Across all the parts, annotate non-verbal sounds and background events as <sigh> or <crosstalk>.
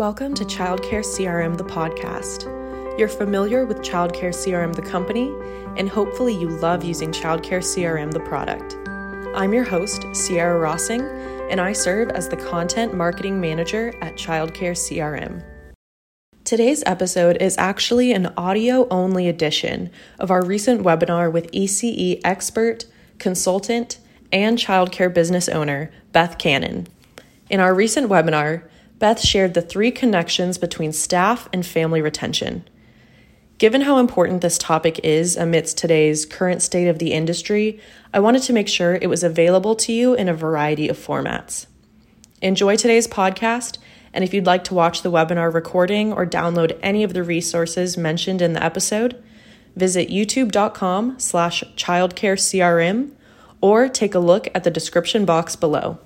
Welcome to Childcare CRM, the podcast. You're familiar with Childcare CRM, the company, and hopefully you love using Childcare CRM, the product. I'm your host, Sierra Rossing, and I serve as the Content Marketing Manager at Childcare CRM. Today's episode is actually an audio only edition of our recent webinar with ECE expert, consultant, and childcare business owner, Beth Cannon. In our recent webinar, Beth shared the three connections between staff and family retention. Given how important this topic is amidst today's current state of the industry, I wanted to make sure it was available to you in a variety of formats. Enjoy today's podcast, and if you'd like to watch the webinar recording or download any of the resources mentioned in the episode, visit youtube.com slash childcarecrm or take a look at the description box below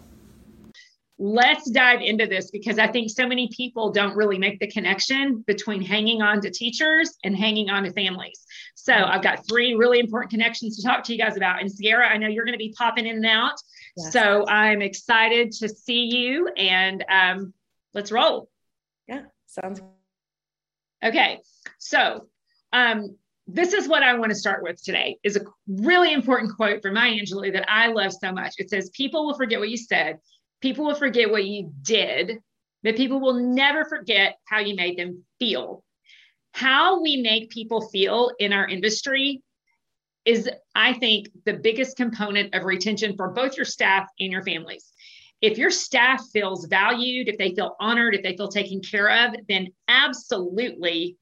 let's dive into this because I think so many people don't really make the connection between hanging on to teachers and hanging on to families. So I've got three really important connections to talk to you guys about. And Sierra, I know you're going to be popping in and out. Yes. So I'm excited to see you and um, let's roll. Yeah, sounds okay. So um, this is what I want to start with today is a really important quote from Maya Angelou that I love so much. It says, people will forget what you said, People will forget what you did, but people will never forget how you made them feel. How we make people feel in our industry is, I think, the biggest component of retention for both your staff and your families. If your staff feels valued, if they feel honored, if they feel taken care of, then absolutely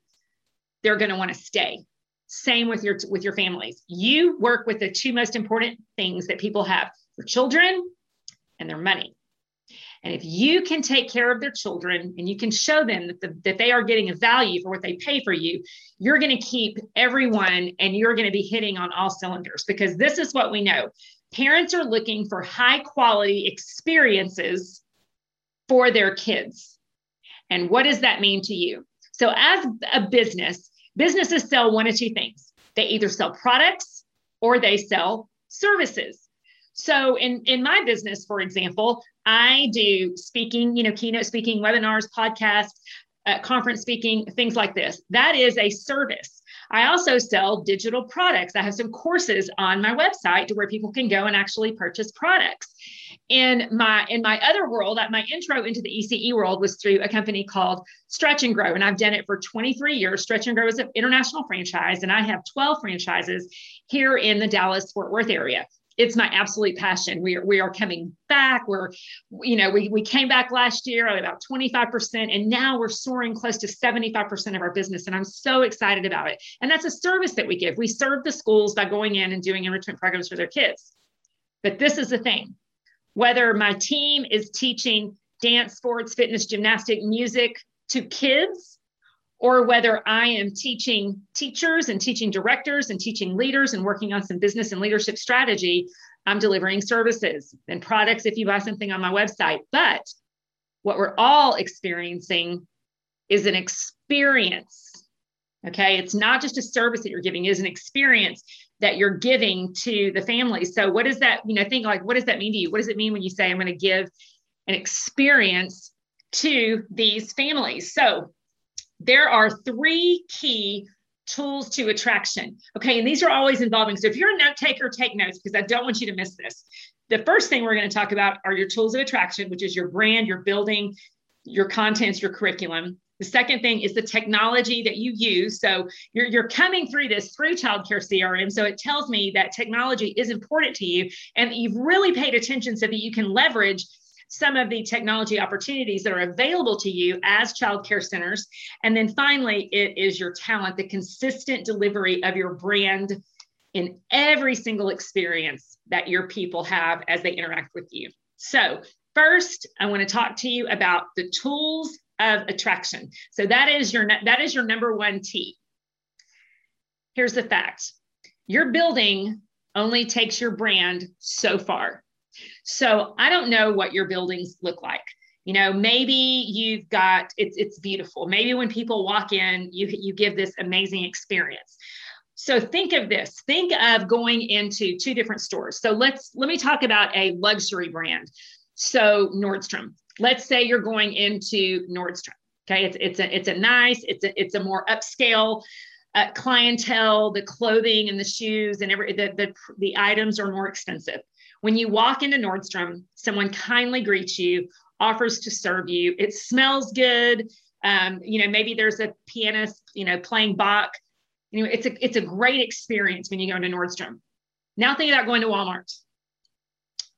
they're going to want to stay. Same with your with your families. You work with the two most important things that people have: their children and their money. And if you can take care of their children and you can show them that, the, that they are getting a value for what they pay for you, you're going to keep everyone and you're going to be hitting on all cylinders because this is what we know. Parents are looking for high quality experiences for their kids. And what does that mean to you? So, as a business, businesses sell one of two things they either sell products or they sell services. So in in my business, for example, I do speaking, you know, keynote speaking, webinars, podcasts, uh, conference speaking, things like this. That is a service. I also sell digital products. I have some courses on my website to where people can go and actually purchase products. In my in my other world, my intro into the ECE world was through a company called Stretch and Grow, and I've done it for 23 years. Stretch and Grow is an international franchise, and I have 12 franchises here in the Dallas Fort Worth area it's my absolute passion. We are we are coming back. We're, you know, we we came back last year at about 25%, and now we're soaring close to 75% of our business. And I'm so excited about it. And that's a service that we give. We serve the schools by going in and doing enrichment programs for their kids. But this is the thing. Whether my team is teaching dance, sports, fitness, gymnastic, music to kids or whether I am teaching teachers and teaching directors and teaching leaders and working on some business and leadership strategy, I'm delivering services and products if you buy something on my website. But what we're all experiencing is an experience. Okay. It's not just a service that you're giving, it is an experience that you're giving to the family. So, what does that, you know, think like, what does that mean to you? What does it mean when you say, I'm going to give an experience to these families? So, there are three key tools to attraction. Okay. And these are always involving. So if you're a note taker, take notes because I don't want you to miss this. The first thing we're going to talk about are your tools of attraction, which is your brand, your building, your contents, your curriculum. The second thing is the technology that you use. So you're, you're coming through this through childcare CRM. So it tells me that technology is important to you and that you've really paid attention so that you can leverage some of the technology opportunities that are available to you as child care centers. And then finally, it is your talent, the consistent delivery of your brand in every single experience that your people have as they interact with you. So, first, I want to talk to you about the tools of attraction. So that is your that is your number one T. Here's the fact. Your building only takes your brand so far. So I don't know what your buildings look like. You know, maybe you've got it's it's beautiful. Maybe when people walk in, you you give this amazing experience. So think of this. Think of going into two different stores. So let's let me talk about a luxury brand. So Nordstrom. Let's say you're going into Nordstrom. Okay, it's it's a it's a nice, it's a it's a more upscale uh, clientele. The clothing and the shoes and every the, the the items are more expensive. When you walk into Nordstrom, someone kindly greets you, offers to serve you. It smells good. Um, you know, maybe there's a pianist, you know, playing Bach. You know, it's a it's a great experience when you go into Nordstrom. Now think about going to Walmart.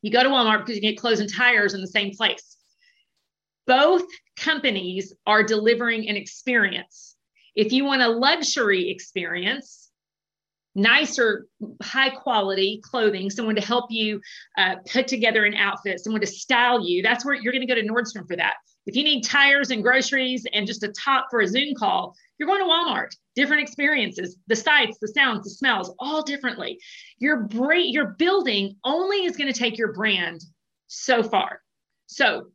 You go to Walmart because you get clothes and tires in the same place. Both companies are delivering an experience. If you want a luxury experience, nicer, high quality clothing, someone to help you uh, put together an outfit, someone to style you, that's where you're going to go to Nordstrom for that. If you need tires and groceries and just a top for a Zoom call, you're going to Walmart. Different experiences, the sights, the sounds, the smells, all differently. Your brain, your building only is going to take your brand so far. So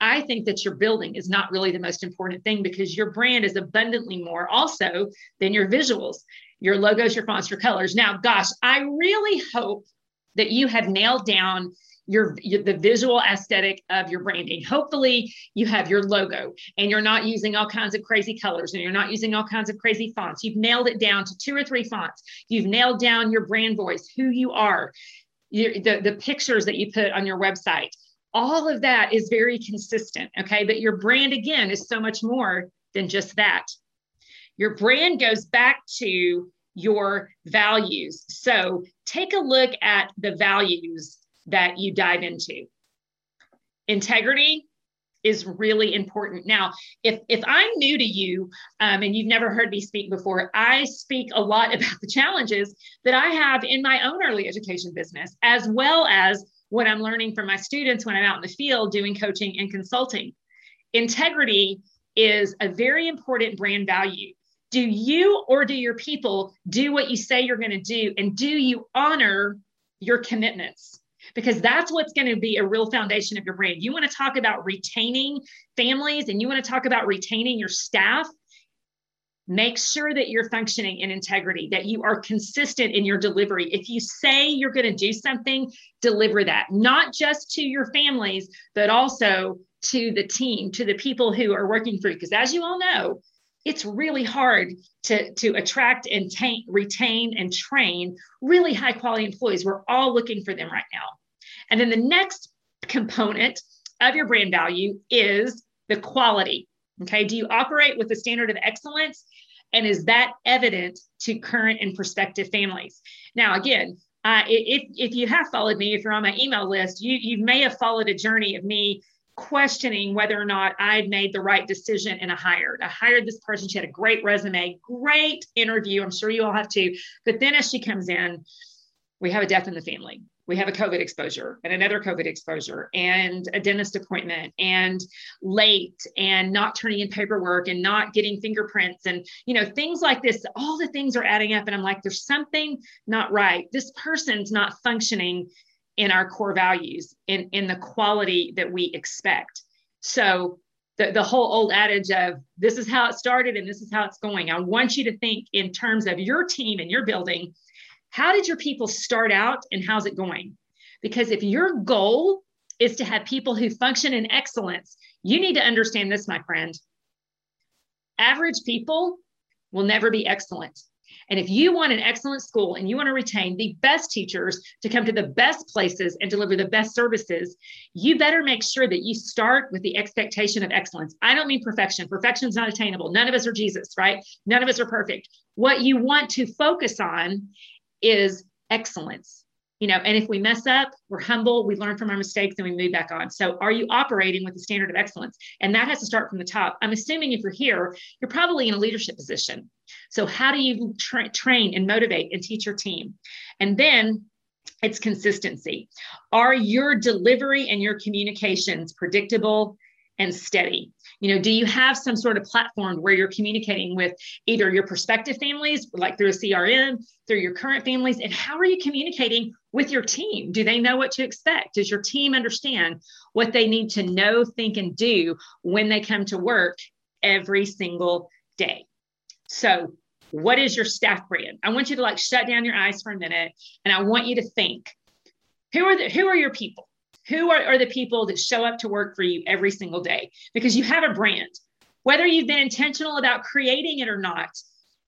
I think that your building is not really the most important thing because your brand is abundantly more also than your visuals, your logos, your fonts, your colors. Now, gosh, I really hope that you have nailed down your, your, the visual aesthetic of your branding. Hopefully, you have your logo and you're not using all kinds of crazy colors and you're not using all kinds of crazy fonts. You've nailed it down to two or three fonts. You've nailed down your brand voice, who you are, your, the, the pictures that you put on your website all of that is very consistent. Okay. But your brand, again, is so much more than just that. Your brand goes back to your values. So take a look at the values that you dive into. Integrity is really important. Now, if if I'm new to you um, and you've never heard me speak before, I speak a lot <laughs> about the challenges that I have in my own early education business, as well as what I'm learning from my students when I'm out in the field doing coaching and consulting. Integrity is a very important brand value. Do you or do your people do what you say you're going to do? And do you honor your commitments? Because that's what's going to be a real foundation of your brand. You want to talk about retaining families and you want to talk about retaining your staff make sure that you're functioning in integrity, that you are consistent in your delivery. If you say you're going to do something, deliver that, not just to your families, but also to the team, to the people who are working for you. Because as you all know, it's really hard to, to attract and t- retain and train really high quality employees. We're all looking for them right now. And then the next component of your brand value is the quality. Okay. Do you operate with the standard of excellence? And is that evident to current and prospective families? Now, again, uh, if, if you have followed me, if you're on my email list, you, you may have followed a journey of me questioning whether or not I'd made the right decision in a hire. I hired this person. She had a great resume, great interview. I'm sure you all have too. But then as she comes in, we have a death in the family we have a COVID exposure and another COVID exposure and a dentist appointment and late and not turning in paperwork and not getting fingerprints and, you know, things like this. All the things are adding up. And I'm like, there's something not right. This person's not functioning in our core values, in, in the quality that we expect. So, the, the whole old adage of this is how it started and this is how it's going. I want you to think in terms of your team and your building how did your people start out and how's it going? Because if your goal is to have people who function in excellence, you need to understand this, my friend. Average people will never be excellent. And if you want an excellent school and you want to retain the best teachers to come to the best places and deliver the best services, you better make sure that you start with the expectation of excellence. I don't mean perfection. Perfection is not attainable. None of us are Jesus, right? None of us are perfect. What you want to focus on is excellence. You know, and if we mess up, we're humble, we learn from our mistakes, and we move back on. So, are you operating with the standard of excellence? And that has to start from the top. I'm assuming if you're here, you're probably in a leadership position. So, how do you tra- train and motivate and teach your team? And then it's consistency. Are your delivery and your communications predictable and steady? You know, do you have some sort of platform where you're communicating with either your prospective families, like through a CRM, through your current families, and how are you communicating with your team? Do they know what to expect? Does your team understand what they need to know, think, and do when they come to work every single day? So, what is your staff brand? I want you to like shut down your eyes for a minute and I want you to think who are the, who are your people? Who are, are the people that show up to work for you every single day? Because you have a brand. Whether you've been intentional about creating it or not,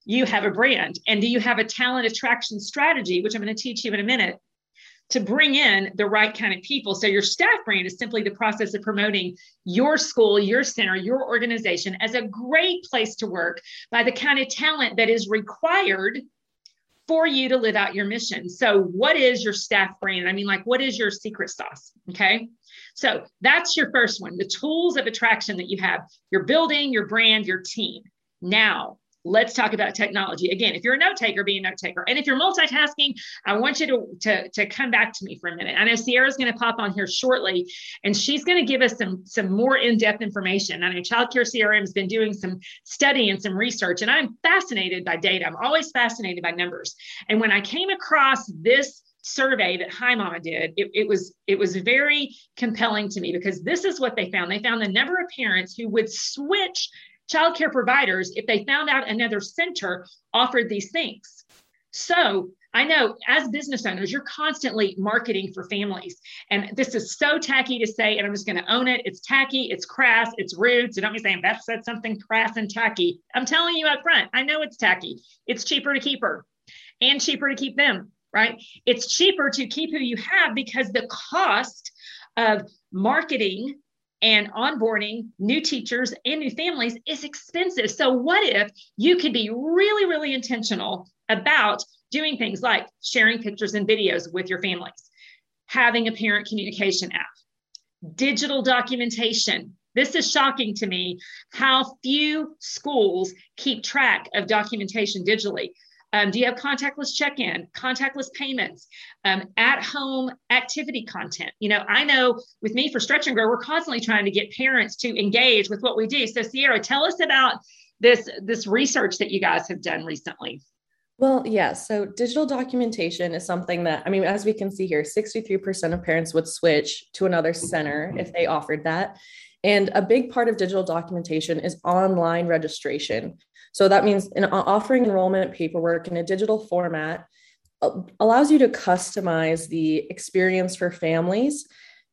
you have a brand. And do you have a talent attraction strategy, which I'm going to teach you in a minute, to bring in the right kind of people. So your staff brand is simply the process of promoting your school, your center, your organization as a great place to work by the kind of talent that is required for you to live out your mission. So what is your staff brand? I mean, like, what is your secret sauce? Okay. So that's your first one, the tools of attraction that you have, your building, your brand, your team. Now, let's talk about technology. Again if you're a note taker be a note taker and if you're multitasking i want you to, to, to come back to me for a minute. I know sierra's going to pop on here shortly and she's going to give us some some more in-depth information. I know child care crm has been doing some study and some research and i'm fascinated by data. I'm always fascinated by numbers. And when i came across this survey that Hi Mama did, it, it, was it was very compelling to me because this is what they found. They found the number of parents who would switch childcare providers if they found out another center offered these things. So I know as business owners, you're constantly marketing for families. And this is so tacky to say, and I'm just going to own it. It's tacky, it's crass, it's rude. So don't be saying Beth said something crass and tacky. I'm telling you up front, I know it's tacky. It's cheaper to keep her and cheaper to keep them, right? It's cheaper to keep who you have because the cost of marketing and onboarding new teachers and new families is expensive. So, what if you could be really, really intentional about doing things like sharing pictures and videos with your families, having a parent communication app, digital documentation? This is shocking to me how few schools keep track of documentation digitally. Um, do you have contactless check-in, contactless payments, um, at-home activity content? You know, I know with me for Stretch and Grow, we're constantly trying to get parents to engage with what we do. So, Sierra, tell us about this this research that you guys have done recently. Well, yeah. So digital documentation is something that, I mean, as we can see here, 63% of parents would switch to another center if they offered that. And a big part of digital documentation is online registration. So that means in offering enrollment paperwork in a digital format allows you to customize the experience for families,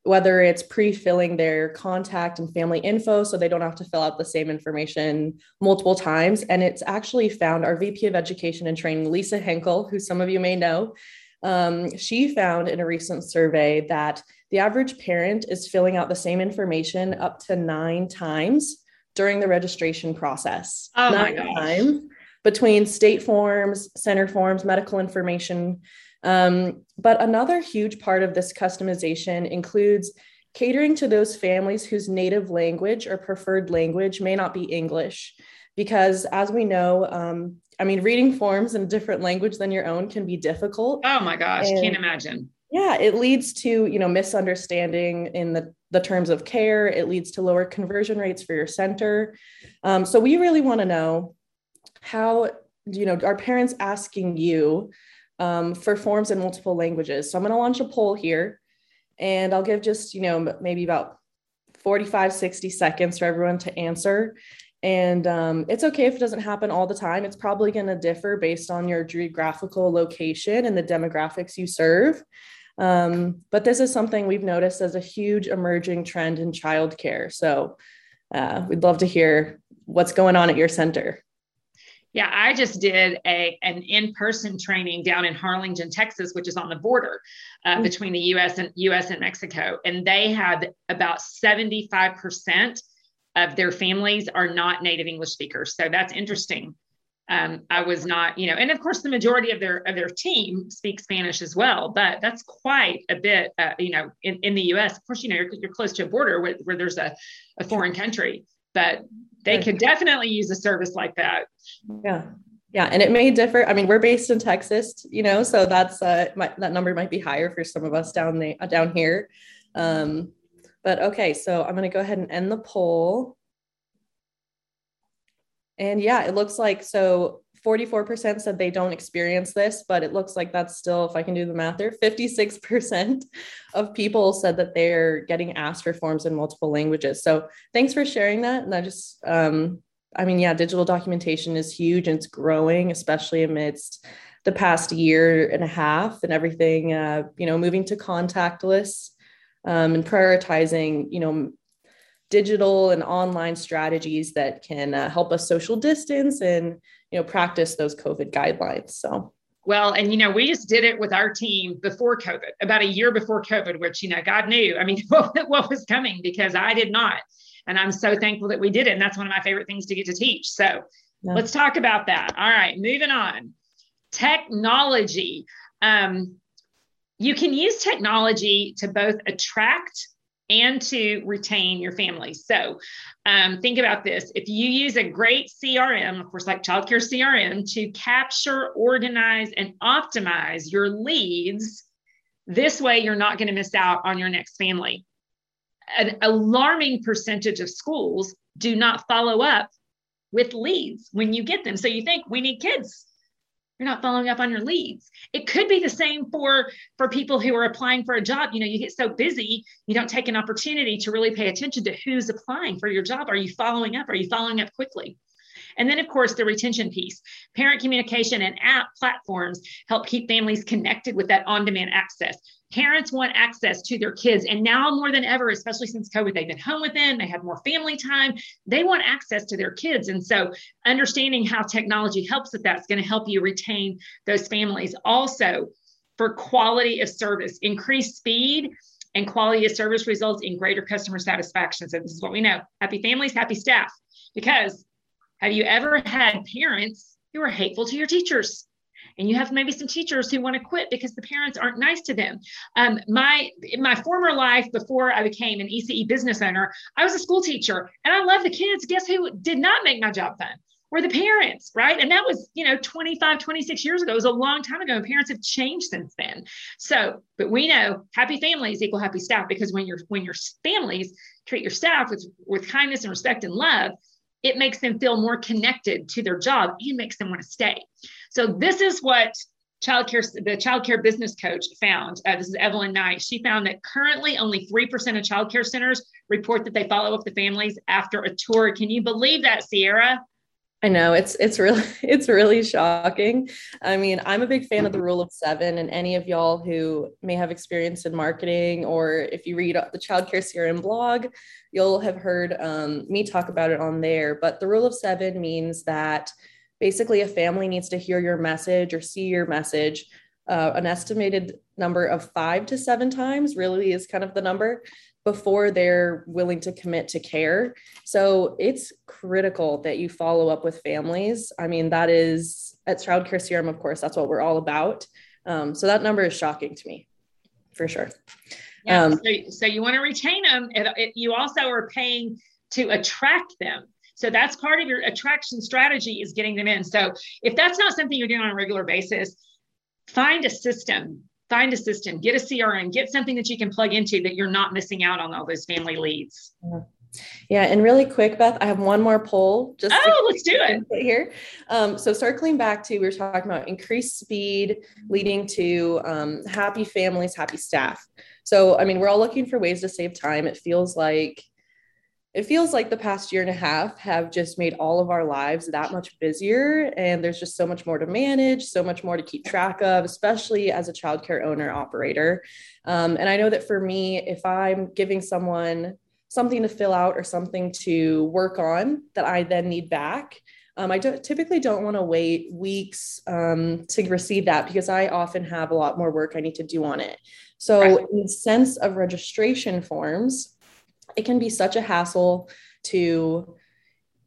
whether it's pre-filling their contact and family info so they don't have to fill out the same information multiple times. And it's actually found our VP of Education and Training, Lisa Henkel, who some of you may know, um, she found in a recent survey that the average parent is filling out the same information up to nine times during the registration process. Oh my gosh. Times between state forms, center forms, medical information. Um, but another huge part of this customization includes catering to those families whose native language or preferred language may not be English. Because as we know, um, I mean, reading forms in a different language than your own can be difficult. Oh my gosh, and, can't imagine. Yeah, it leads to, you know, misunderstanding in the, the terms of care. It leads to lower conversion rates for your center. Um, so we really want to know how, you know, are parents asking you um, for forms in multiple languages? So I'm going to launch a poll here and I'll give just, you know, maybe about 45, 60 seconds for everyone to answer. And um, it's okay if it doesn't happen all the time. It's probably going to differ based on your geographical location and the demographics you serve. Um, but this is something we've noticed as a huge emerging trend in childcare. So uh, we'd love to hear what's going on at your center. Yeah, I just did a an in person training down in Harlingen, Texas, which is on the border uh, mm-hmm. between the U.S. and U.S. and Mexico, and they had about seventy five percent of their families are not native English speakers. So that's interesting. Um, I was not, you know, and of course the majority of their of their team speak Spanish as well, but that's quite a bit, uh, you know, in, in the U.S. Of course, you know, you're, you're close to a border where, where there's a, a foreign country, but they could definitely use a service like that. Yeah, yeah, and it may differ. I mean, we're based in Texas, you know, so that's uh, that number might be higher for some of us down the down here. Um, but okay, so I'm going to go ahead and end the poll. And yeah, it looks like so 44% said they don't experience this, but it looks like that's still, if I can do the math there, 56% <laughs> of people said that they're getting asked for forms in multiple languages. So thanks for sharing that. And I just, um, I mean, yeah, digital documentation is huge and it's growing, especially amidst the past year and a half and everything, uh, you know, moving to contactless um, and prioritizing, you know, digital and online strategies that can uh, help us social distance and you know practice those COVID guidelines. So. Well, and you know, we just did it with our team before COVID, about a year before COVID, which you know, God knew. I mean, <laughs> what, what was coming because I did not, and I'm so thankful that we did it. And that's one of my favorite things to get to teach. So yeah. let's talk about that. All right, moving on. Technology. Um, you can use technology to both attract and to retain your family. So um, think about this. If you use a great CRM, of course, like childcare CRM, to capture, organize, and optimize your leads, this way you're not going to miss out on your next family. An alarming percentage of schools do not follow up with leads when you get them. So you think we need kids you're not following up on your leads. It could be the same for for people who are applying for a job. You know you get so busy you don't take an opportunity to really pay attention to who's applying for your job. Are you following up? Are you following up quickly? And then, of course, the retention piece. Parent communication and app platforms help keep families connected with that on demand access. Parents want access to their kids. And now more than ever, especially since COVID, they've been home with them, they have more family time, they want access to their kids. And so, understanding how technology helps with that is going to help you retain those families. Also, for quality of service, increased speed and quality of service results in greater customer satisfaction. So, this is what we know happy families, happy staff. Because have you ever had parents who are hateful to your teachers? And you have maybe some teachers who want to quit because the parents aren't nice to them. Um, my in my former life, before I became an ECE business owner, I was a school teacher, and I love the kids. Guess who did not make my job fun? Were the parents, right? And that was, you know, 25, 26 years ago. It was a long time ago. And parents have changed since then. So, but we know happy families equal happy staff because when your when your families treat your staff with with kindness and respect and love, it makes them feel more connected to their job and makes them want to stay. So this is what childcare the childcare business coach found. Uh, this is Evelyn Knight. She found that currently only three percent of childcare centers report that they follow up the families after a tour. Can you believe that, Sierra? I know it's it's really <laughs> it's really shocking. I mean, I'm a big fan of the rule of 7 and any of y'all who may have experience in marketing or if you read the childcare CRM blog, you'll have heard um, me talk about it on there, but the rule of 7 means that basically a family needs to hear your message or see your message uh, an estimated number of 5 to 7 times really is kind of the number before they're willing to commit to care. So it's critical that you follow up with families. I mean, that is at Child Care CRM, of course, that's what we're all about. Um, so that number is shocking to me, for sure. Yeah, um, so, so, you want to retain them. It, it, you also are paying to attract them. So that's part of your attraction strategy is getting them in. So if that's not something you're doing on a regular basis, find a system find a system, get a CRM, get something that you can plug into that you're not missing out on all those family leads. Yeah. and really quick, Beth, I have one more poll. Just oh, let's do it here. Um, so circling back to we were talking about increased speed leading to um, happy families, happy staff. So I mean, we're all looking for ways to save time. It feels like it feels like the past year and a half have just made all of our lives that much busier and there's just so much more to manage so much more to keep track of especially as a childcare owner operator um, and i know that for me if i'm giving someone something to fill out or something to work on that i then need back um, I don't, typically don't want to wait weeks um, to receive that because I often have a lot more work I need to do on it. So, right. in the sense of registration forms, it can be such a hassle to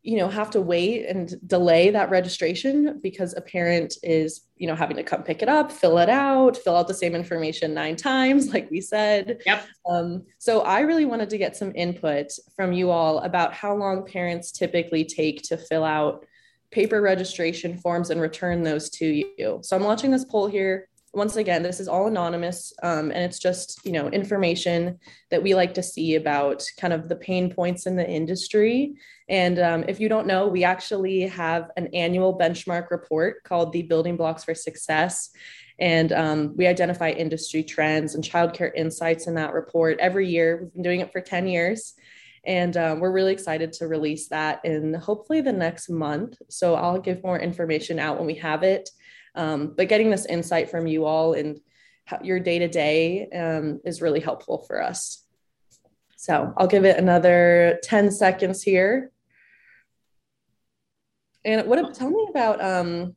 you know have to wait and delay that registration because a parent is you know having to come pick it up fill it out fill out the same information nine times <laughs> like we said. Yep. Um, so i really wanted to get some input from you all about how long parents typically take to fill out paper registration forms and return those to you. So i'm launching this poll here once again, this is all anonymous um, and it's just, you know, information that we like to see about kind of the pain points in the industry. And um, if you don't know, we actually have an annual benchmark report called the Building Blocks for Success. And um, we identify industry trends and childcare insights in that report every year. We've been doing it for 10 years. And um, we're really excited to release that in hopefully the next month. So I'll give more information out when we have it. Um, but getting this insight from you all and your day to day is really helpful for us. So I'll give it another 10 seconds here. And what tell me about um,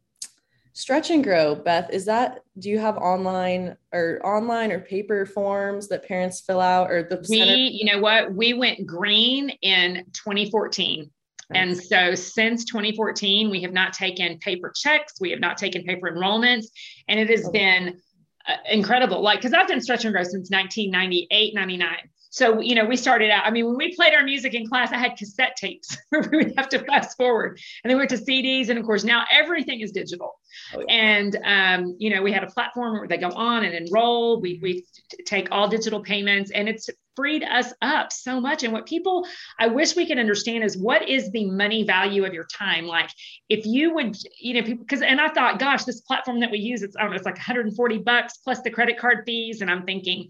Stretch and Grow, Beth. Is that do you have online or online or paper forms that parents fill out or the we, center? you know what, we went green in 2014. And so since 2014, we have not taken paper checks, we have not taken paper enrollments, and it has oh. been uh, incredible. Like, because I've done stretch and grow since 1998, 99. So, you know, we started out, I mean, when we played our music in class, I had cassette tapes where <laughs> we would have to fast forward. And then we went to CDs. And of course, now everything is digital. Oh, yeah. And, um, you know, we had a platform where they go on and enroll. We, we take all digital payments and it's freed us up so much. And what people, I wish we could understand is what is the money value of your time? Like if you would, you know, people, because, and I thought, gosh, this platform that we use, it's, I don't know, it's like 140 bucks plus the credit card fees. And I'm thinking,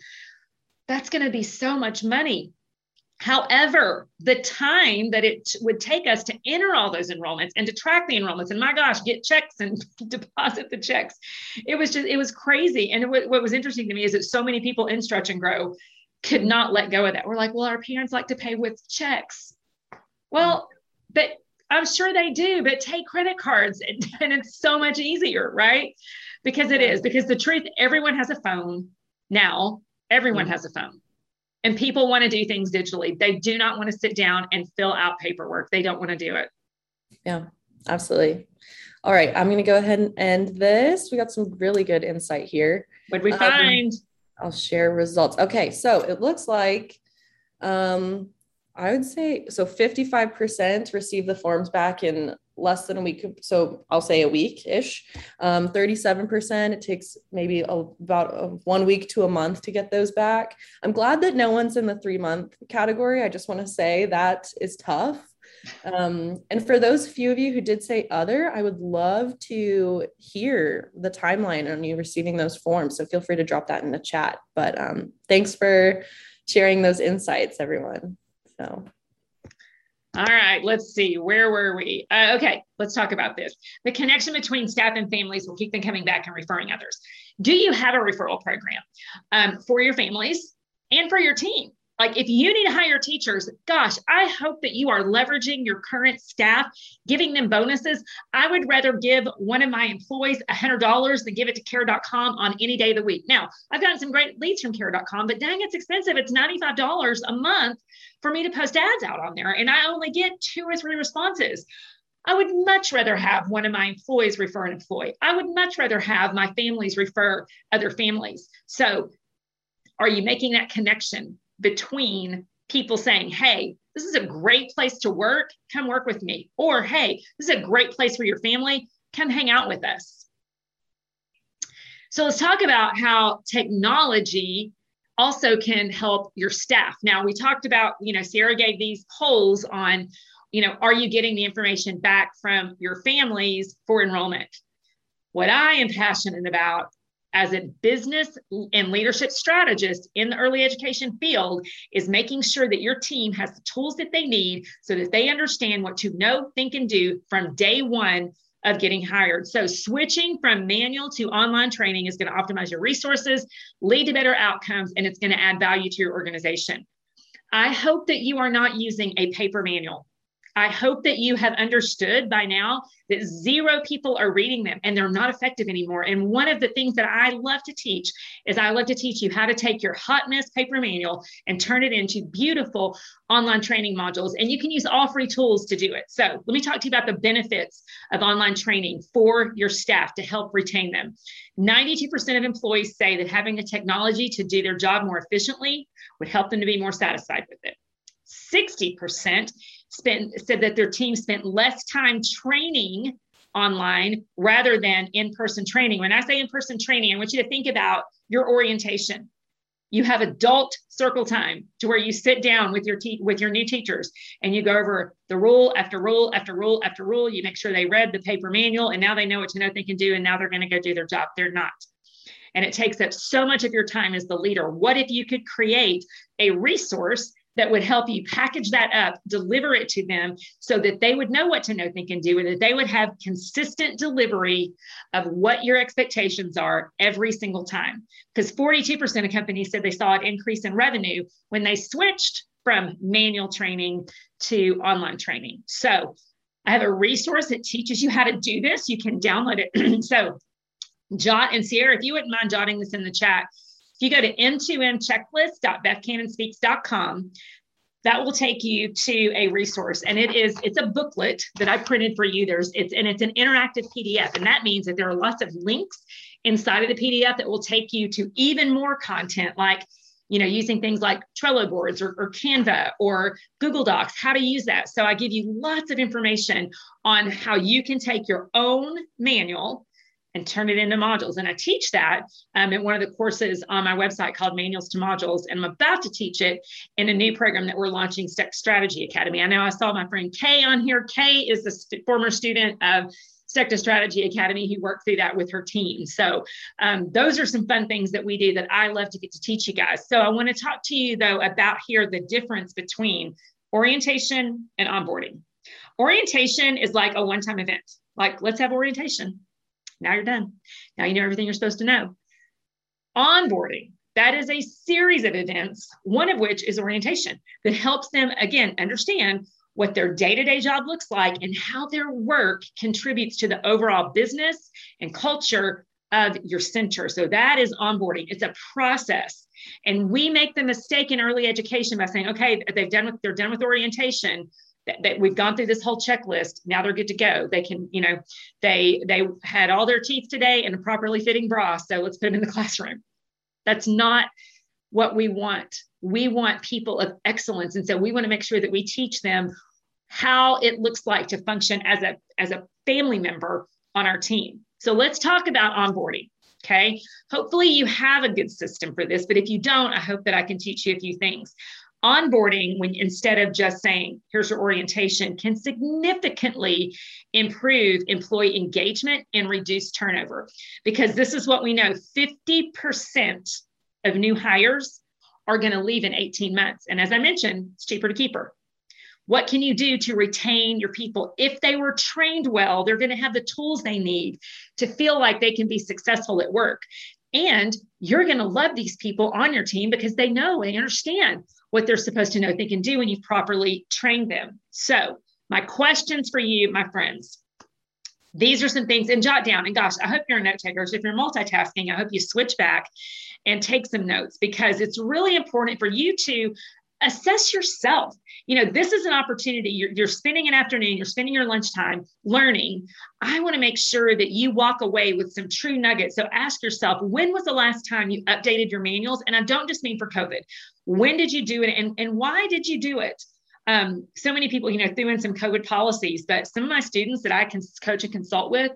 that's going to be so much money. However, the time that it would take us to enter all those enrollments and to track the enrollments, and my gosh, get checks and <laughs> deposit the checks, it was just, it was crazy. And what, what was interesting to me is that so many people in Stretch and Grow could not let go of that. We're like, well, our parents like to pay with checks. Well, but I'm sure they do, but take credit cards and, <laughs> and it's so much easier, right? Because it is, because the truth, everyone has a phone now Everyone mm-hmm. has a phone. And people want to do things digitally. They do not want to sit down and fill out paperwork. They don't want to do it. Yeah, absolutely. All right, I'm going to go ahead and end this. We got some really good insight here. What we um, find? I'll share results. Okay, so it looks like um, I would say so 55% receive the forms back in less than a week. So I'll say a week ish. Um, 37%, it takes maybe a, about a, one week to a month to get those back. I'm glad that no one's in the three month category. I just want to say that is tough. Um, and for those few of you who did say other, I would love to hear the timeline on you receiving those forms. So feel free to drop that in the chat. But um, thanks for sharing those insights, everyone. So. All right, let's see. Where were we? Uh, okay, let's talk about this. The connection between staff and families will keep them coming back and referring others. Do you have a referral program um, for your families and for your team? Like if you need to hire teachers, gosh, I hope that you are leveraging your current staff, giving them bonuses. I would rather give one of my employees $100 than give it to care.com on any day of the week. Now, I've gotten some great leads from care.com, but dang, it's expensive. It's $95 a month for me to post ads out on there, and I only get two or three responses. I would much rather have one of my employees refer an employee. I would much rather have my families refer other families. So, are you making that connection? Between people saying, hey, this is a great place to work, come work with me. Or, hey, this is a great place for your family, come hang out with us. So let's talk about how technology also can help your staff. Now, we talked about, you know, Sierra gave these polls on, you know, are you getting the information back from your families for enrollment? What I am passionate about as a business and leadership strategist in the early education field is making sure that your team has the tools that they need so that they understand what to know, think, and do from day one of getting hired. So, switching from manual to online training is going to optimize your resources, lead to better outcomes, and it's going to add value to your organization. I hope that you are not using a paper manual. I hope that you have understood by now that zero people are reading them and they're not effective anymore. And one of the things that I love to teach is I love to teach you how to take your hot mess paper manual and turn it into beautiful online training modules. And you can use all free tools to do it. So let me talk to you about the benefits of online training for your staff to help retain them. 92% of employees say that having the technology to do their job more efficiently would help them to be more satisfied with it. 60% spent said that their team spent less time training online rather than in-person training. When I say in-person training, I want you to think about your orientation. You have adult circle time to where you sit down with your te- with your new teachers and you go over the rule after rule after rule after rule. You make sure they read the paper manual and now they know what to know they can do and now they're going to go do their job. They're not. And it takes up so much of your time as the leader. What if you could create a resource that would help you package that up, deliver it to them so that they would know what to know, think, and do, and that they would have consistent delivery of what your expectations are every single time. Because 42% of companies said they saw an increase in revenue when they switched from manual training to online training. So I have a resource that teaches you how to do this. You can download it. <clears throat> so jot and Sierra, if you wouldn't mind jotting this in the chat, if you go to m2mchecklist.bethcannonspeaks.com, that will take you to a resource. And it is it's a booklet that i printed for you. There's it's and it's an interactive pdf and that means that there are lots of links inside of the pdf that will take you to even more content like you know using things like trello boards or, or canva or google docs how to use that. So i give you lots of information on how you can take your own manual and turn it into modules. And I teach that um, in one of the courses on my website called Manuals to Modules. And I'm about to teach it in a new program that we're launching, Stec Strategy Academy. I know I saw my friend Kay on here. Kay is the st- former student of STECTA Strategy Academy who worked through that with her team. So um, those are some fun things that we do that I love to get to teach you guys. So I want to talk to you though about here the difference between orientation and onboarding. Orientation is like a one-time event. Like let's have orientation. Now you're done. Now you know everything you're supposed to know. Onboarding, that is a series of events, one of which is orientation that helps them, again, understand what their day to day job looks like and how their work contributes to the overall business and culture of your center. So that is onboarding. It's a process. And we make the mistake in early education by saying, okay, they've done with they're done with orientation that, that, we've gone through this whole checklist. Now they're good to go. They can you know they they had all their teeth today in a properly fitting bra so let's put them in the <laughs> classroom. That's not what we want. We want people of excellence and so we want to make sure that we teach them how it looks like to function as a as a family member on our team. So let's talk about onboarding okay? Hopefully you have a good system for this but if you don't i hope that i can teach you a few things onboarding when instead of just saying here's your orientation can significantly improve employee engagement and reduce turnover. Because this is what we know 50% of new hires are going to leave in 18 months. And as i mentioned it's cheaper to keep her. What can you do to retain your people? If they were trained well they're going to have the tools they need to feel like they can be successful at work. And you're going to love these people on your team because they know and understand what they're supposed to know they can do when you've properly trained them. So, my questions for you, my friends. These are some things and jot down. And gosh, I hope you're a note takers. If you're multitasking, I hope you switch back and take some notes because it's really important for you to assess yourself. You know, this is an opportunity. You're, you're spending an afternoon, you're spending your lunchtime learning. I want to make sure that you walk away with some true nuggets. So ask yourself, when was the last time you updated your manuals? And I don't just mean for COVID. When did you do it? And, and why did you do it? Um, so many people, you know, threw in some COVID policies, but some of my students that I can coach and consult with,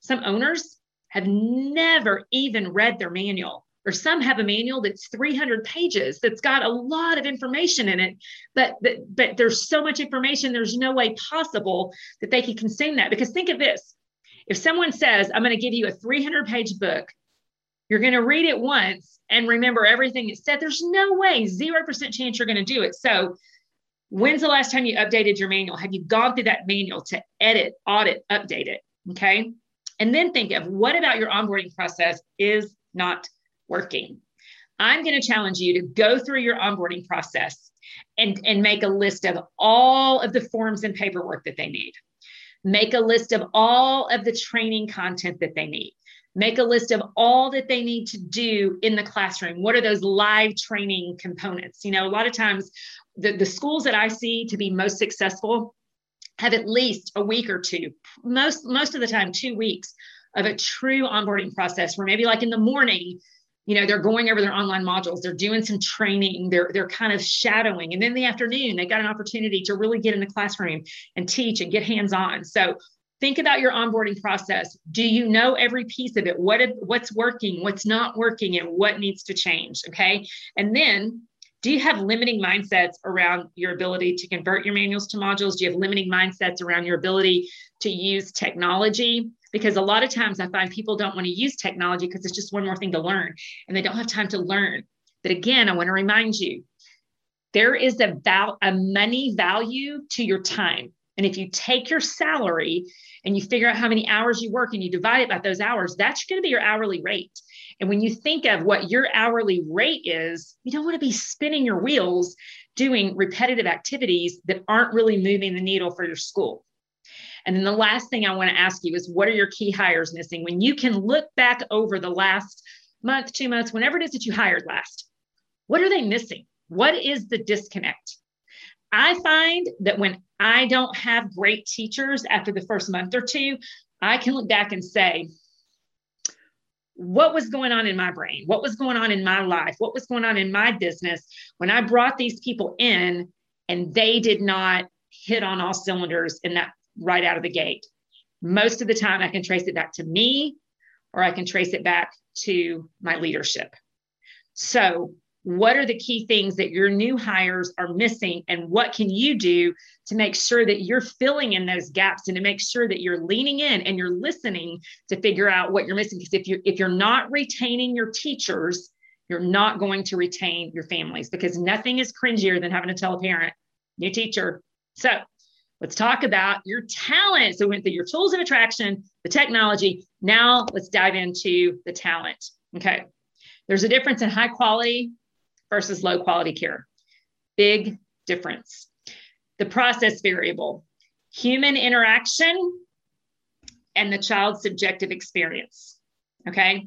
some owners have never even read their manual or some have a manual that's 300 pages that's got a lot of information in it but, but but there's so much information there's no way possible that they can consume that. Because think of this. If someone says i'm going to give you a 300 page book you're going to read it once and remember everything it said there's no way 0% chance you're going to do it so when's the last time you updated your manual have you gone through that manual to edit audit update it okay and then think of what about your onboarding process is not working. I'm going to challenge you to go through your onboarding process and, and make a list of all of the forms and paperwork that they need. Make a list of all of the training content that they need. Make a list of all that they need to do in the classroom. What are those live training components? You know, a lot of times the, the schools that I see to be most successful have at least a week or two, most most of the time, two weeks of a true onboarding process where maybe like in the morning you know they're going over their online modules they're doing some training they're they're kind of shadowing and then in the afternoon they got an opportunity to really get in the classroom and teach and get hands on so think about your onboarding process. Do you know every piece of it? What what's working what's not working and what needs to change okay? And then do you have limiting mindsets around your ability to convert your manuals to modules? Do you have limiting mindsets around your ability to use technology? Because a lot of times I find people don't want to use technology because it's just one more thing to learn and they don't have time to learn. But again, I want to remind you there is a, val- a money value to your time. And if you take your salary and you figure out how many hours you work and you divide it by those hours, that's going to be your hourly rate. And when you think of what your hourly rate is, you don't want to be spinning your wheels doing repetitive activities that aren't really moving the needle for your school. And then the last thing I want to ask you is what are your key hires missing? When you can look back over the last month, two months, whenever it is that you hired last, what are they missing? What is the disconnect? I find that when I don't have great teachers after the first month or two, I can look back and say, what was going on in my brain? What was going on in my life? What was going on in my business when I brought these people in and they did not hit on all cylinders in that right out of the gate? Most of the time, I can trace it back to me or I can trace it back to my leadership. So, what are the key things that your new hires are missing and what can you do to make sure that you're filling in those gaps and to make sure that you're leaning in and you're listening to figure out what you're missing? Because if you if you're not retaining your teachers you're not going to retain your families because nothing is cringier than having to tell a parent new teacher. So let's talk about your talent. So we went through your tools of attraction the technology. Now let's dive into the talent. Okay. There's a difference in high quality versus low quality care. Big difference. The process variable, human interaction and the child's subjective experience. Okay.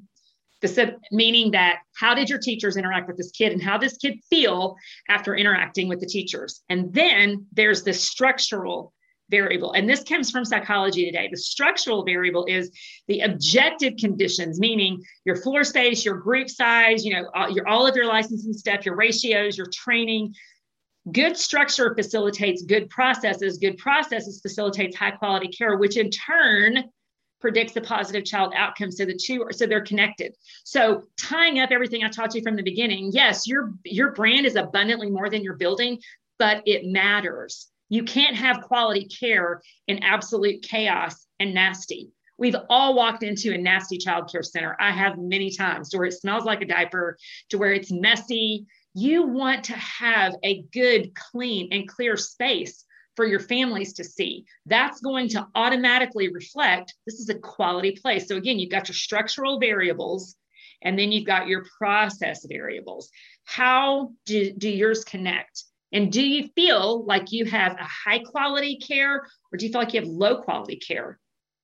The sub, meaning that how did your teachers interact with this kid and how this kid feel after interacting with the teachers? And then there's the structural variable. And this comes from psychology today. The structural variable is the objective conditions, meaning your floor space, your group size, you know, all, your, all of your licensing stuff, your ratios, your training. Good structure facilitates good processes. Good processes facilitates high quality care, which in turn predicts the positive child outcome. So the two are so they're connected. So tying up everything I taught you from the beginning, yes, your your brand is abundantly more than your building, but it matters you can't have quality care in absolute chaos and nasty. We've all walked into a nasty childcare center. I have many times to where it smells like a diaper, to where it's messy. You want to have a good, clean, and clear space for your families to see. That's going to automatically reflect this is a quality place. So, again, you've got your structural variables and then you've got your process variables. How do, do yours connect? And do you feel like you have a high quality care or do you feel like you have low quality care?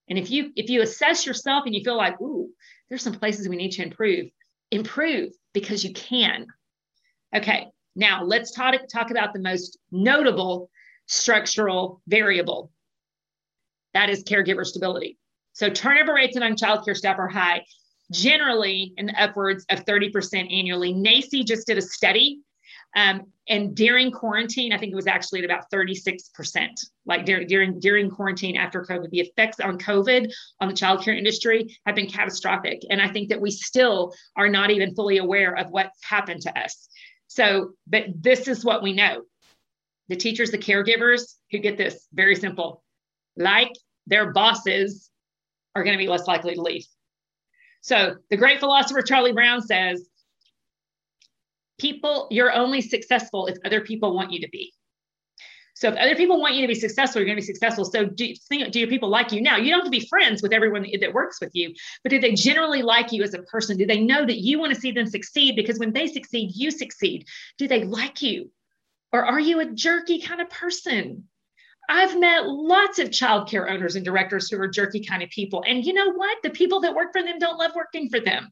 And if you if you assess yourself and you feel like, ooh, there's some places we need to improve, improve because you can. Okay, now let's talk, talk about the most notable structural variable. That is caregiver stability. So turnover rates among childcare staff are high, generally in the upwards of 30% annually. NAEYC just did a study um, and during quarantine, I think it was actually at about 36%. Like during, during during quarantine after COVID, the effects on COVID on the childcare industry have been catastrophic. And I think that we still are not even fully aware of what's happened to us. So, but this is what we know. The teachers, the caregivers who get this very simple, like their bosses are going to be less likely to leave. So the great philosopher Charlie Brown says, people, you're only successful if other people want you to be. So if other people want you to be successful, you're going to be successful. So do, do your people like you now? You don't have to be friends with everyone that, that works with you, but do they generally like you as a person? Do they know that you want to see them succeed? Because when they succeed, you succeed. Do they like you? Or are you a jerky kind of person? I've met lots of childcare owners and directors who are jerky kind of people. And you know what? The people that work for them don't love working for them.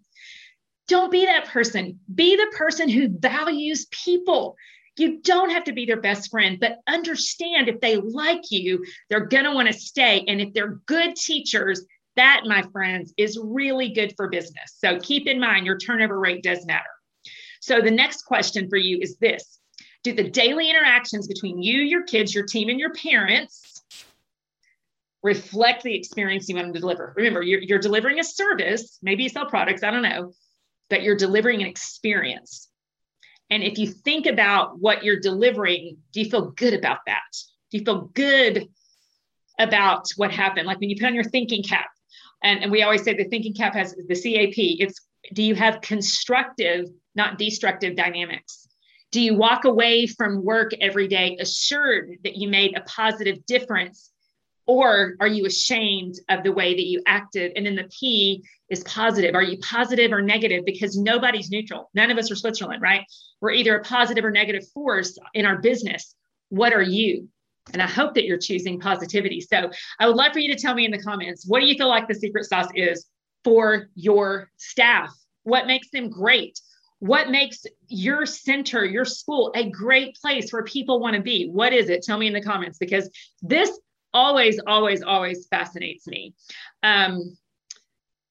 Don't be that person. Be the person who values people. You don't have to be their best friend, but understand if they like you, they're going to want to stay. And if they're good teachers, that, my friends, is really good for business. So keep in mind your turnover rate does matter. So the next question for you is this Do the daily interactions between you, your kids, your team, and your parents reflect the experience you want to deliver? Remember, you're, you're delivering a service, maybe you sell products, I don't know, that you're delivering an experience. And if you think about what you're delivering, do you feel good about that? Do you feel good about what happened? Like when you put on your thinking cap, and, and we always say the thinking cap has the CAP, it's do you have constructive, not destructive dynamics? Do you walk away from work every day assured that you made a positive difference Or are you ashamed of the way that you acted? And then the P is positive. Are you positive or negative? Because nobody's neutral. None of us are Switzerland, right? We're either a positive or negative force in our business. What are you? And I hope that you're choosing positivity. So I would love for you to tell me in the comments what do you feel like the secret sauce is for your staff? What makes them great? What makes your center, your school, a great place where people want to be? What is it? Tell me in the comments because this always, always, always fascinates me. Um,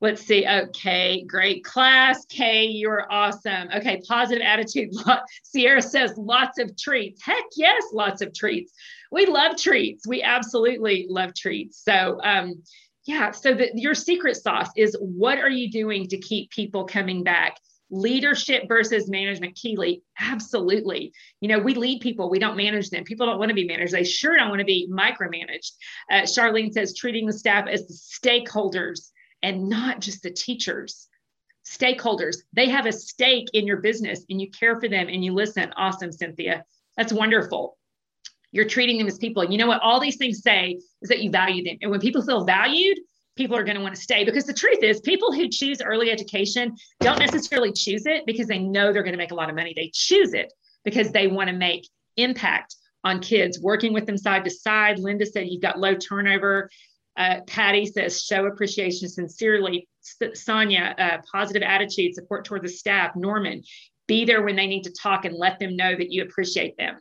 let's see. Okay, great class. Kay, you're awesome. Okay, positive attitude. <laughs> Sierra says lots of treats. Heck yes, lots of treats. We love treats. We absolutely love treats. So, um, yeah, so the, your secret sauce is what are you doing to keep people coming back? Leadership versus management, Keely, absolutely. You know, we lead people, we don't manage them. People don't want to be managed. They sure don't want to be micromanaged. Uh, Charlene says treating the staff as the stakeholders and not just the teachers. Stakeholders, they have a stake in your business and you care for them and you listen. Awesome, Cynthia. That's wonderful. You're treating them as people. and You know what all these things say is that you value them. And when people feel valued, people are going to want to stay because the truth is people who choose early education don't necessarily choose it because they know they're going to make a lot of money. They choose it because they want to make impact on kids, working with them side to side. Linda said you've got low turnover. Uh, Patty says, show appreciation sincerely. S- Sonia, uh, positive attitude, support toward the staff. Norman, be there when they need to talk and let them know that you appreciate them.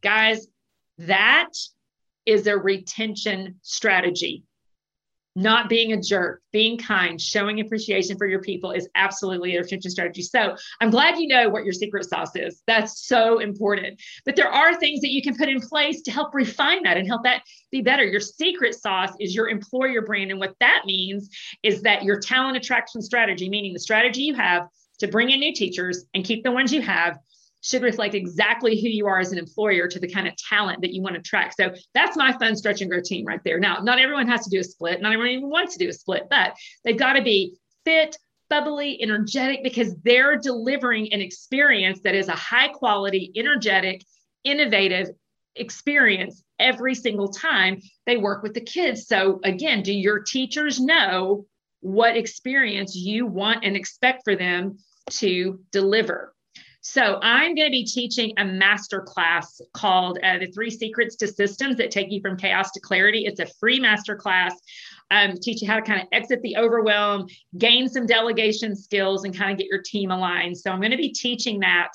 Guys, that is a retention strategy. Not being a jerk, being kind, showing appreciation for your people is absolutely a retention strategy. So I'm glad you know what your secret sauce is. That's so important. But there are things that you can put in place to help refine that and help that be better. Your secret sauce is your employer brand. And what that means is that your talent attraction strategy, meaning the strategy you have to bring in new teachers and keep the ones you have, should reflect exactly who you are as an employer to the kind of talent that you want to attract. So that's my fun stretch and grow team right there. Now, not everyone has to do a split, not everyone even wants to do a split, but they've got to be fit, bubbly, energetic because they're delivering an experience that is a high quality, energetic, innovative experience every single time they work with the kids. So, again, do your teachers know what experience you want and expect for them to deliver? So I'm going to be teaching a master class called uh, The Three Secrets to Systems that Take You from Chaos to Clarity. It's a free master class. Um, teach you how to kind of exit the overwhelm, gain some delegation skills, and kind of get your team aligned. So I'm going to be teaching that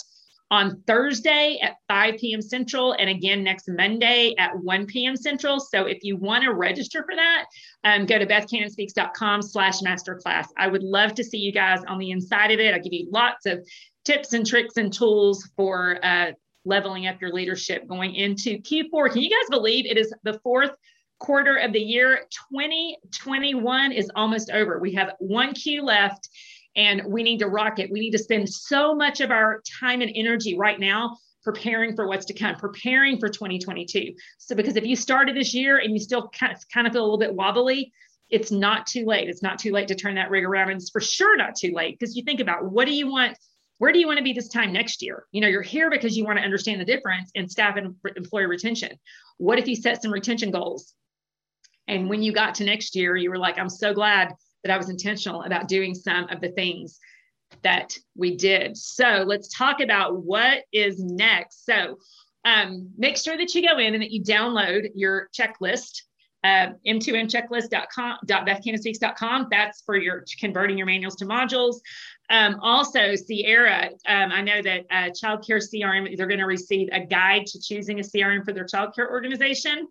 on Thursday at 5 p.m. Central and again next Monday at 1 p.m. Central. So if you want to register for that, um, go to bethcannonspeaks.com slash masterclass. I would love to see you guys on the inside of it. I'll give you lots of tips and tricks and tools for uh, leveling up your leadership going into Q4. Can you guys believe it is the fourth quarter of the year? 2021 is almost over. We have one Q left and we need to rock it. We need to spend so much of our time and energy right now preparing for what's to come, preparing for 2022. So, because if you started this year and you still kind of, kind of feel a little bit wobbly, it's not too late. It's not too late to turn that rig around. And it's for sure not too late because you think about what do you want where do you want to be this time next year? You know, you're here because you want to understand the difference in staff and employee retention. What if you set some retention goals? And when you got to next year, you were like, I'm so glad that I was intentional about doing some of the things that we did. So let's talk about what is next. So um, make sure that you go in and that you download your checklist uh, m2mchecklist.com, .bethcannonspeaks.com. That's for your converting your manuals to modules. Um, also, Sierra, um, I know that uh, Child Care CRM, they're going to receive a guide to choosing a CRM for their child care organization.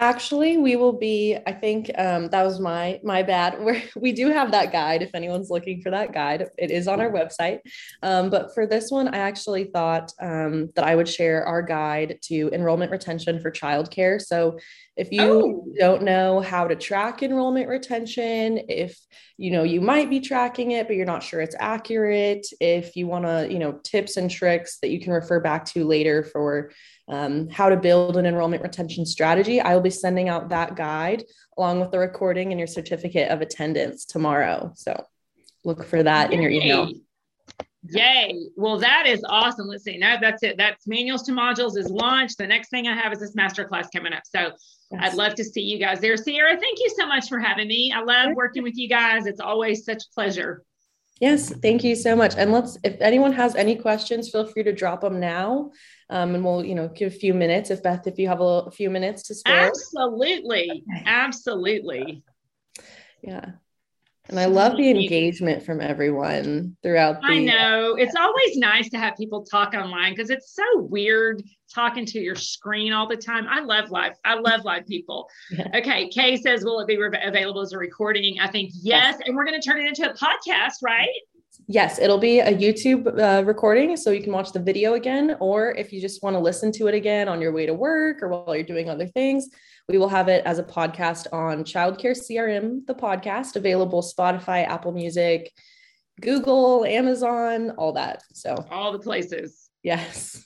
Actually, we will be. I think um, that was my my bad. <laughs> We're, we do have that guide. If anyone's looking for that guide, it is on our website. Um, but for this one, I actually thought um, that I would share our guide to enrollment retention for childcare. So if you oh. don't know how to track enrollment retention, if you know you might be tracking it but you're not sure it's accurate, if you want to, you know, tips and tricks that you can refer back to later for um, how to build an enrollment retention strategy, I will be sending out that guide along with the recording and your certificate of attendance tomorrow. So look for that Yay. in your email. Yay. Well, that is awesome. Let's see. Now that's it. That's manuals to modules is launched. The next thing I have is this masterclass coming up. So yes. I'd love to see you guys there. Sierra, thank you so much for having me. I love working with you guys. It's always such a pleasure. Yes, thank you so much. And let's, if anyone has any questions, feel free to drop them now. Um, and we'll, you know, give a few minutes. If Beth, if you have a, little, a few minutes to spare. Absolutely. Absolutely. Yeah. And I love the engagement from everyone throughout the I know. It's always nice to have people talk online because it's so weird talking to your screen all the time. I love live. I love live people. Yeah. Okay. Kay says, will it be re- available as a recording? I think yes. yes. And we're going to turn it into a podcast, right? Yes, it'll be a YouTube uh, recording, so you can watch the video again, or if you just want to listen to it again on your way to work or while you're doing other things, we will have it as a podcast on Childcare CRM, the podcast, available Spotify, Apple Music, Google, Amazon, all that. So all the places. Yes.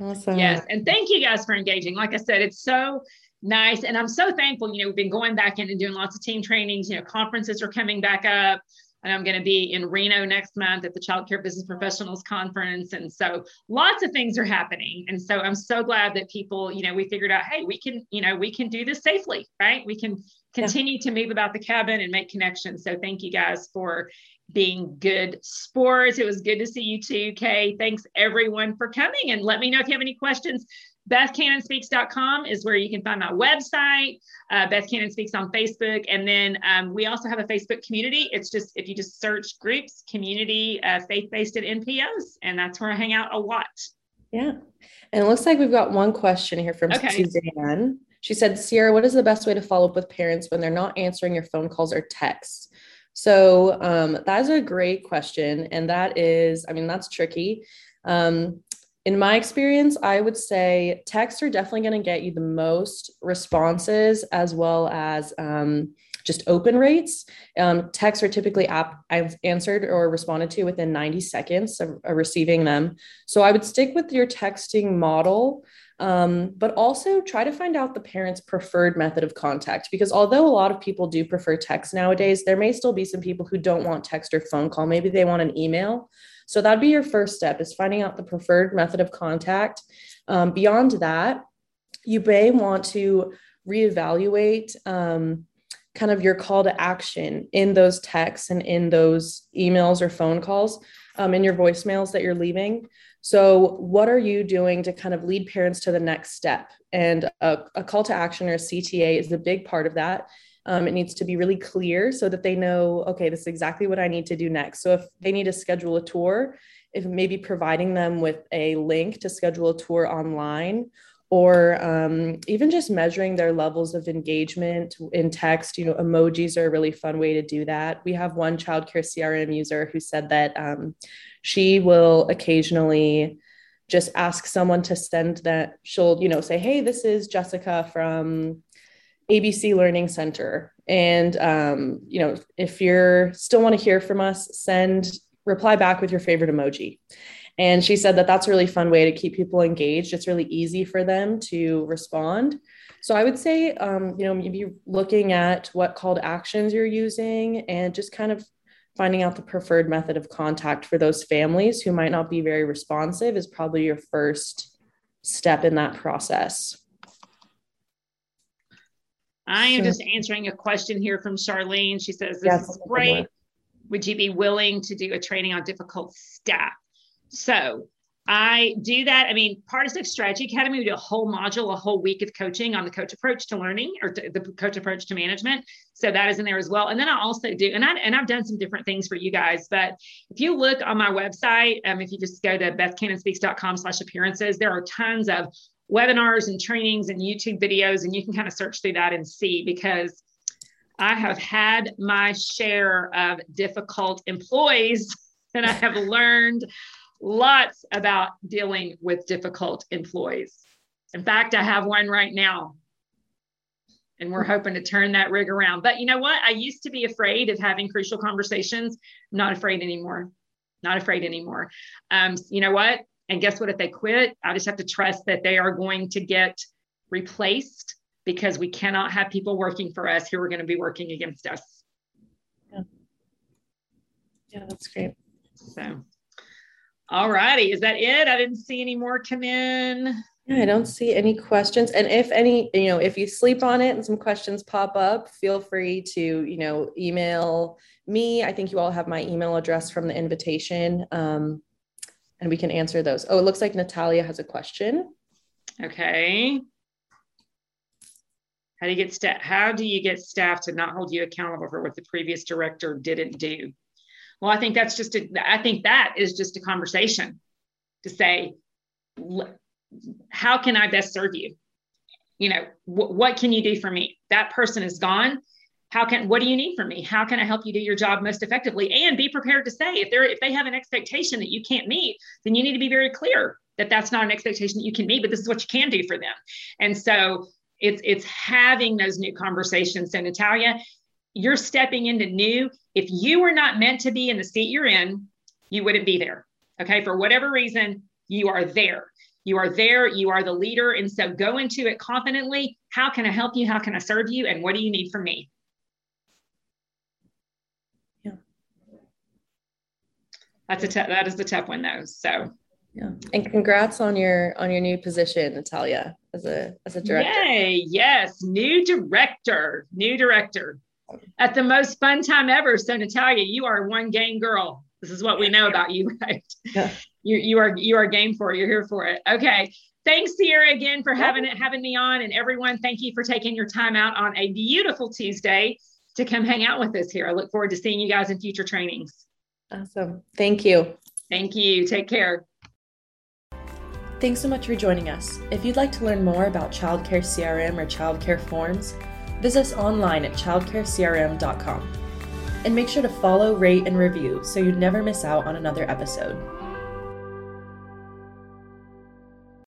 Awesome. Yes. And thank you guys for engaging. Like I said, it's so nice. And I'm so thankful. You know, we've been going back in and doing lots of team trainings, you know, conferences are coming back up and I'm going to be in Reno next month at the Child Care Business Professionals Conference. And so lots of things are happening. And so I'm so glad that people, you know, we figured out, hey, we can, you know, we can do this safely, right? We can continue yeah. to move about the cabin and make connections. So thank you guys for being good sports. It was good to see you too, Kay. Thanks everyone for coming. And let me know if you have any questions. BethCannonspeaks.com is where you can find my website. Uh, Beth Cannon Speaks on Facebook. And then um, we also have a Facebook community. It's just, if you just search groups, community, uh, faith based at NPOs, and that's where I hang out a lot. Yeah. And it looks like we've got one question here from okay. Suzanne. She said, Sierra, what is the best way to follow up with parents when they're not answering your phone calls or texts? So um, that is a great question. And that is, I mean, that's tricky. Um, in my experience, I would say texts are definitely going to get you the most responses as well as um, just open rates. Um, texts are typically I've answered or responded to within 90 seconds of, of receiving them. So I would stick with your texting model. Um, but also try to find out the parent's preferred method of contact because although a lot of people do prefer text nowadays, there may still be some people who don't want text or phone call. Maybe they want an email. So that'd be your first step is finding out the preferred method of contact. Um, beyond that, you may want to reevaluate um, kind of your call to action in those texts and in those emails or phone calls um, in your voicemails that you're leaving. So, what are you doing to kind of lead parents to the next step? And a, a call to action or a CTA is a big part of that. Um, it needs to be really clear so that they know, okay, this is exactly what I need to do next. So if they need to schedule a tour, if maybe providing them with a link to schedule a tour online or um, even just measuring their levels of engagement in text. You know, emojis are a really fun way to do that. We have one childcare CRM user who said that um, she will occasionally just ask someone to send that. She'll, you know, say, "Hey, this is Jessica from ABC Learning Center. And, um, you know, if you're still want to hear from us, send reply back with your favorite emoji. And she said that that's a really fun way to keep people engaged. It's really easy for them to respond. So I would say, um, you know, maybe looking at what call to actions you're using and just kind of finding out the preferred method of contact for those families who might not be very responsive is probably your first step in that process. I am just answering a question here from Charlene. She says, This yes, is great. Would you be willing to do a training on difficult staff? So I do that. I mean, Partisan Strategy Academy, we do a whole module, a whole week of coaching on the coach approach to learning or to the coach approach to management. So that is in there as well. And then I also do, and I and I've done some different things for you guys. But if you look on my website, um, if you just go to bethcannonspeaks.com slash appearances, there are tons of webinars and trainings and YouTube videos, and you can kind of search through that and see because I have had my share of difficult employees <laughs> and I have learned lots about dealing with difficult employees. In fact, I have one right now. And we're hoping to turn that rig around. But you know what? I used to be afraid of having crucial conversations. Not afraid anymore. Not afraid anymore. Um, you know what? And guess what? If they quit, I just have to trust that they are going to get replaced because we cannot have people working for us who are going to be working against us. Yeah, yeah that's great. So, all righty. Is that it? I didn't see any more come in. Yeah, I don't see any questions. And if any, you know, if you sleep on it and some questions pop up, feel free to, you know, email me. I think you all have my email address from the invitation. Um, and we can answer those. Oh, it looks like Natalia has a question. Okay. How do you get staff? How do you get staff to not hold you accountable for what the previous director didn't do? Well, I think that's just a, I think that is just a conversation to say, how can I best serve you? You know, wh- what can you do for me? That person is gone. How can what do you need from me? How can I help you do your job most effectively? And be prepared to say if they're if they have an expectation that you can't meet, then you need to be very clear that that's not an expectation that you can meet, but this is what you can do for them. And so it's it's having those new conversations. So Natalia, you're stepping into new. If you were not meant to be in the seat you're in, you wouldn't be there. Okay, for whatever reason, you are there. You are there, you are the leader. And so go into it confidently. How can I help you? How can I serve you? And what do you need from me? That's a t- that is the tough one though. So yeah. And congrats on your on your new position, Natalia, as a as a director. Yay, yes, new director, new director. At the most fun time ever. So Natalia, you are one game girl. This is what we know about you, <laughs> right? Yeah. You you are you are game for it. You're here for it. Okay. Thanks, Sierra, again for having it having me on. And everyone, thank you for taking your time out on a beautiful Tuesday to come hang out with us here. I look forward to seeing you guys in future trainings. Awesome. Thank you. Thank you. Take care. Thanks so much for joining us. If you'd like to learn more about childcare CRM or childcare forms, visit us online at childcarecrm.com. And make sure to follow, rate, and review so you never miss out on another episode.